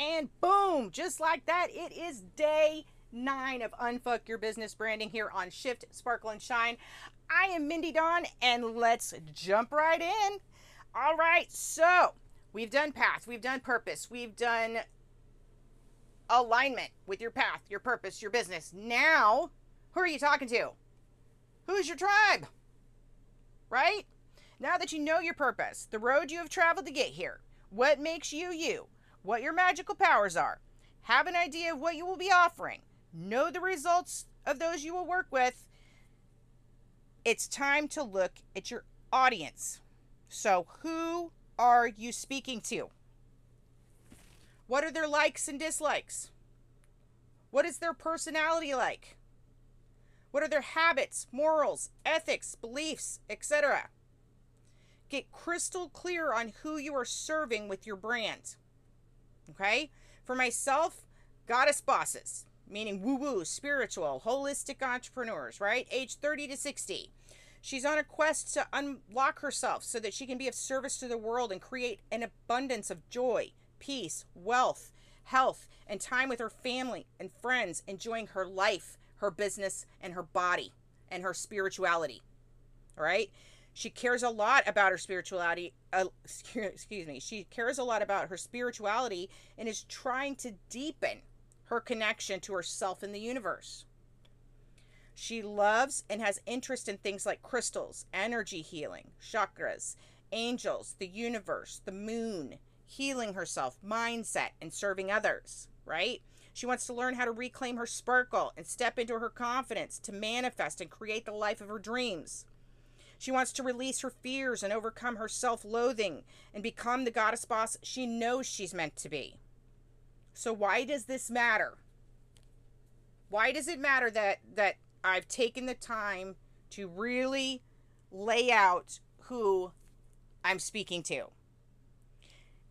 And boom, just like that, it is day nine of Unfuck Your Business Branding here on Shift, Sparkle, and Shine. I am Mindy Dawn, and let's jump right in. All right, so we've done path, we've done purpose, we've done alignment with your path, your purpose, your business. Now, who are you talking to? Who's your tribe? Right? Now that you know your purpose, the road you have traveled to get here, what makes you you, what your magical powers are, have an idea of what you will be offering, know the results of those you will work with, it's time to look at your audience. So, who are you speaking to? What are their likes and dislikes? What is their personality like? What are their habits, morals, ethics, beliefs, etc.? Get crystal clear on who you are serving with your brand. Okay? For myself, goddess bosses, meaning woo woo, spiritual, holistic entrepreneurs, right? Age 30 to 60. She's on a quest to unlock herself so that she can be of service to the world and create an abundance of joy, peace, wealth, health, and time with her family and friends, enjoying her life, her business, and her body and her spirituality. All right? She cares a lot about her spirituality. Uh, excuse me. She cares a lot about her spirituality and is trying to deepen her connection to herself and the universe. She loves and has interest in things like crystals, energy healing, chakras, angels, the universe, the moon, healing herself, mindset, and serving others, right? She wants to learn how to reclaim her sparkle and step into her confidence to manifest and create the life of her dreams. She wants to release her fears and overcome her self loathing and become the goddess boss she knows she's meant to be. So, why does this matter? Why does it matter that, that I've taken the time to really lay out who I'm speaking to?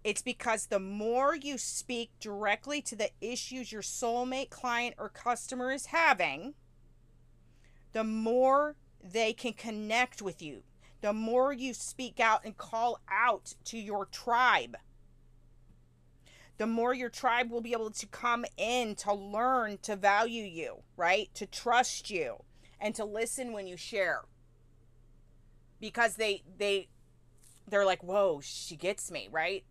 It's because the more you speak directly to the issues your soulmate client or customer is having, the more they can connect with you. The more you speak out and call out to your tribe, the more your tribe will be able to come in to learn to value you, right? To trust you and to listen when you share. Because they they they're like, "Whoa, she gets me," right?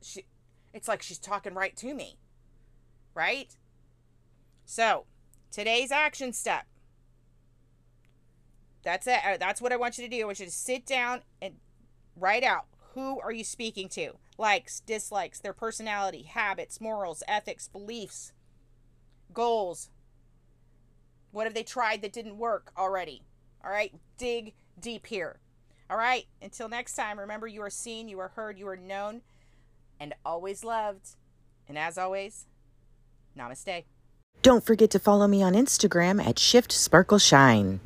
She it's like she's talking right to me. Right? So, today's action step that's it. Uh, that's what I want you to do. I want you to sit down and write out who are you speaking to? Likes, dislikes, their personality, habits, morals, ethics, beliefs, goals. What have they tried that didn't work already? All right, dig deep here. All right, until next time, remember you are seen, you are heard, you are known, and always loved. And as always, namaste. Don't forget to follow me on Instagram at Shift Sparkle Shine.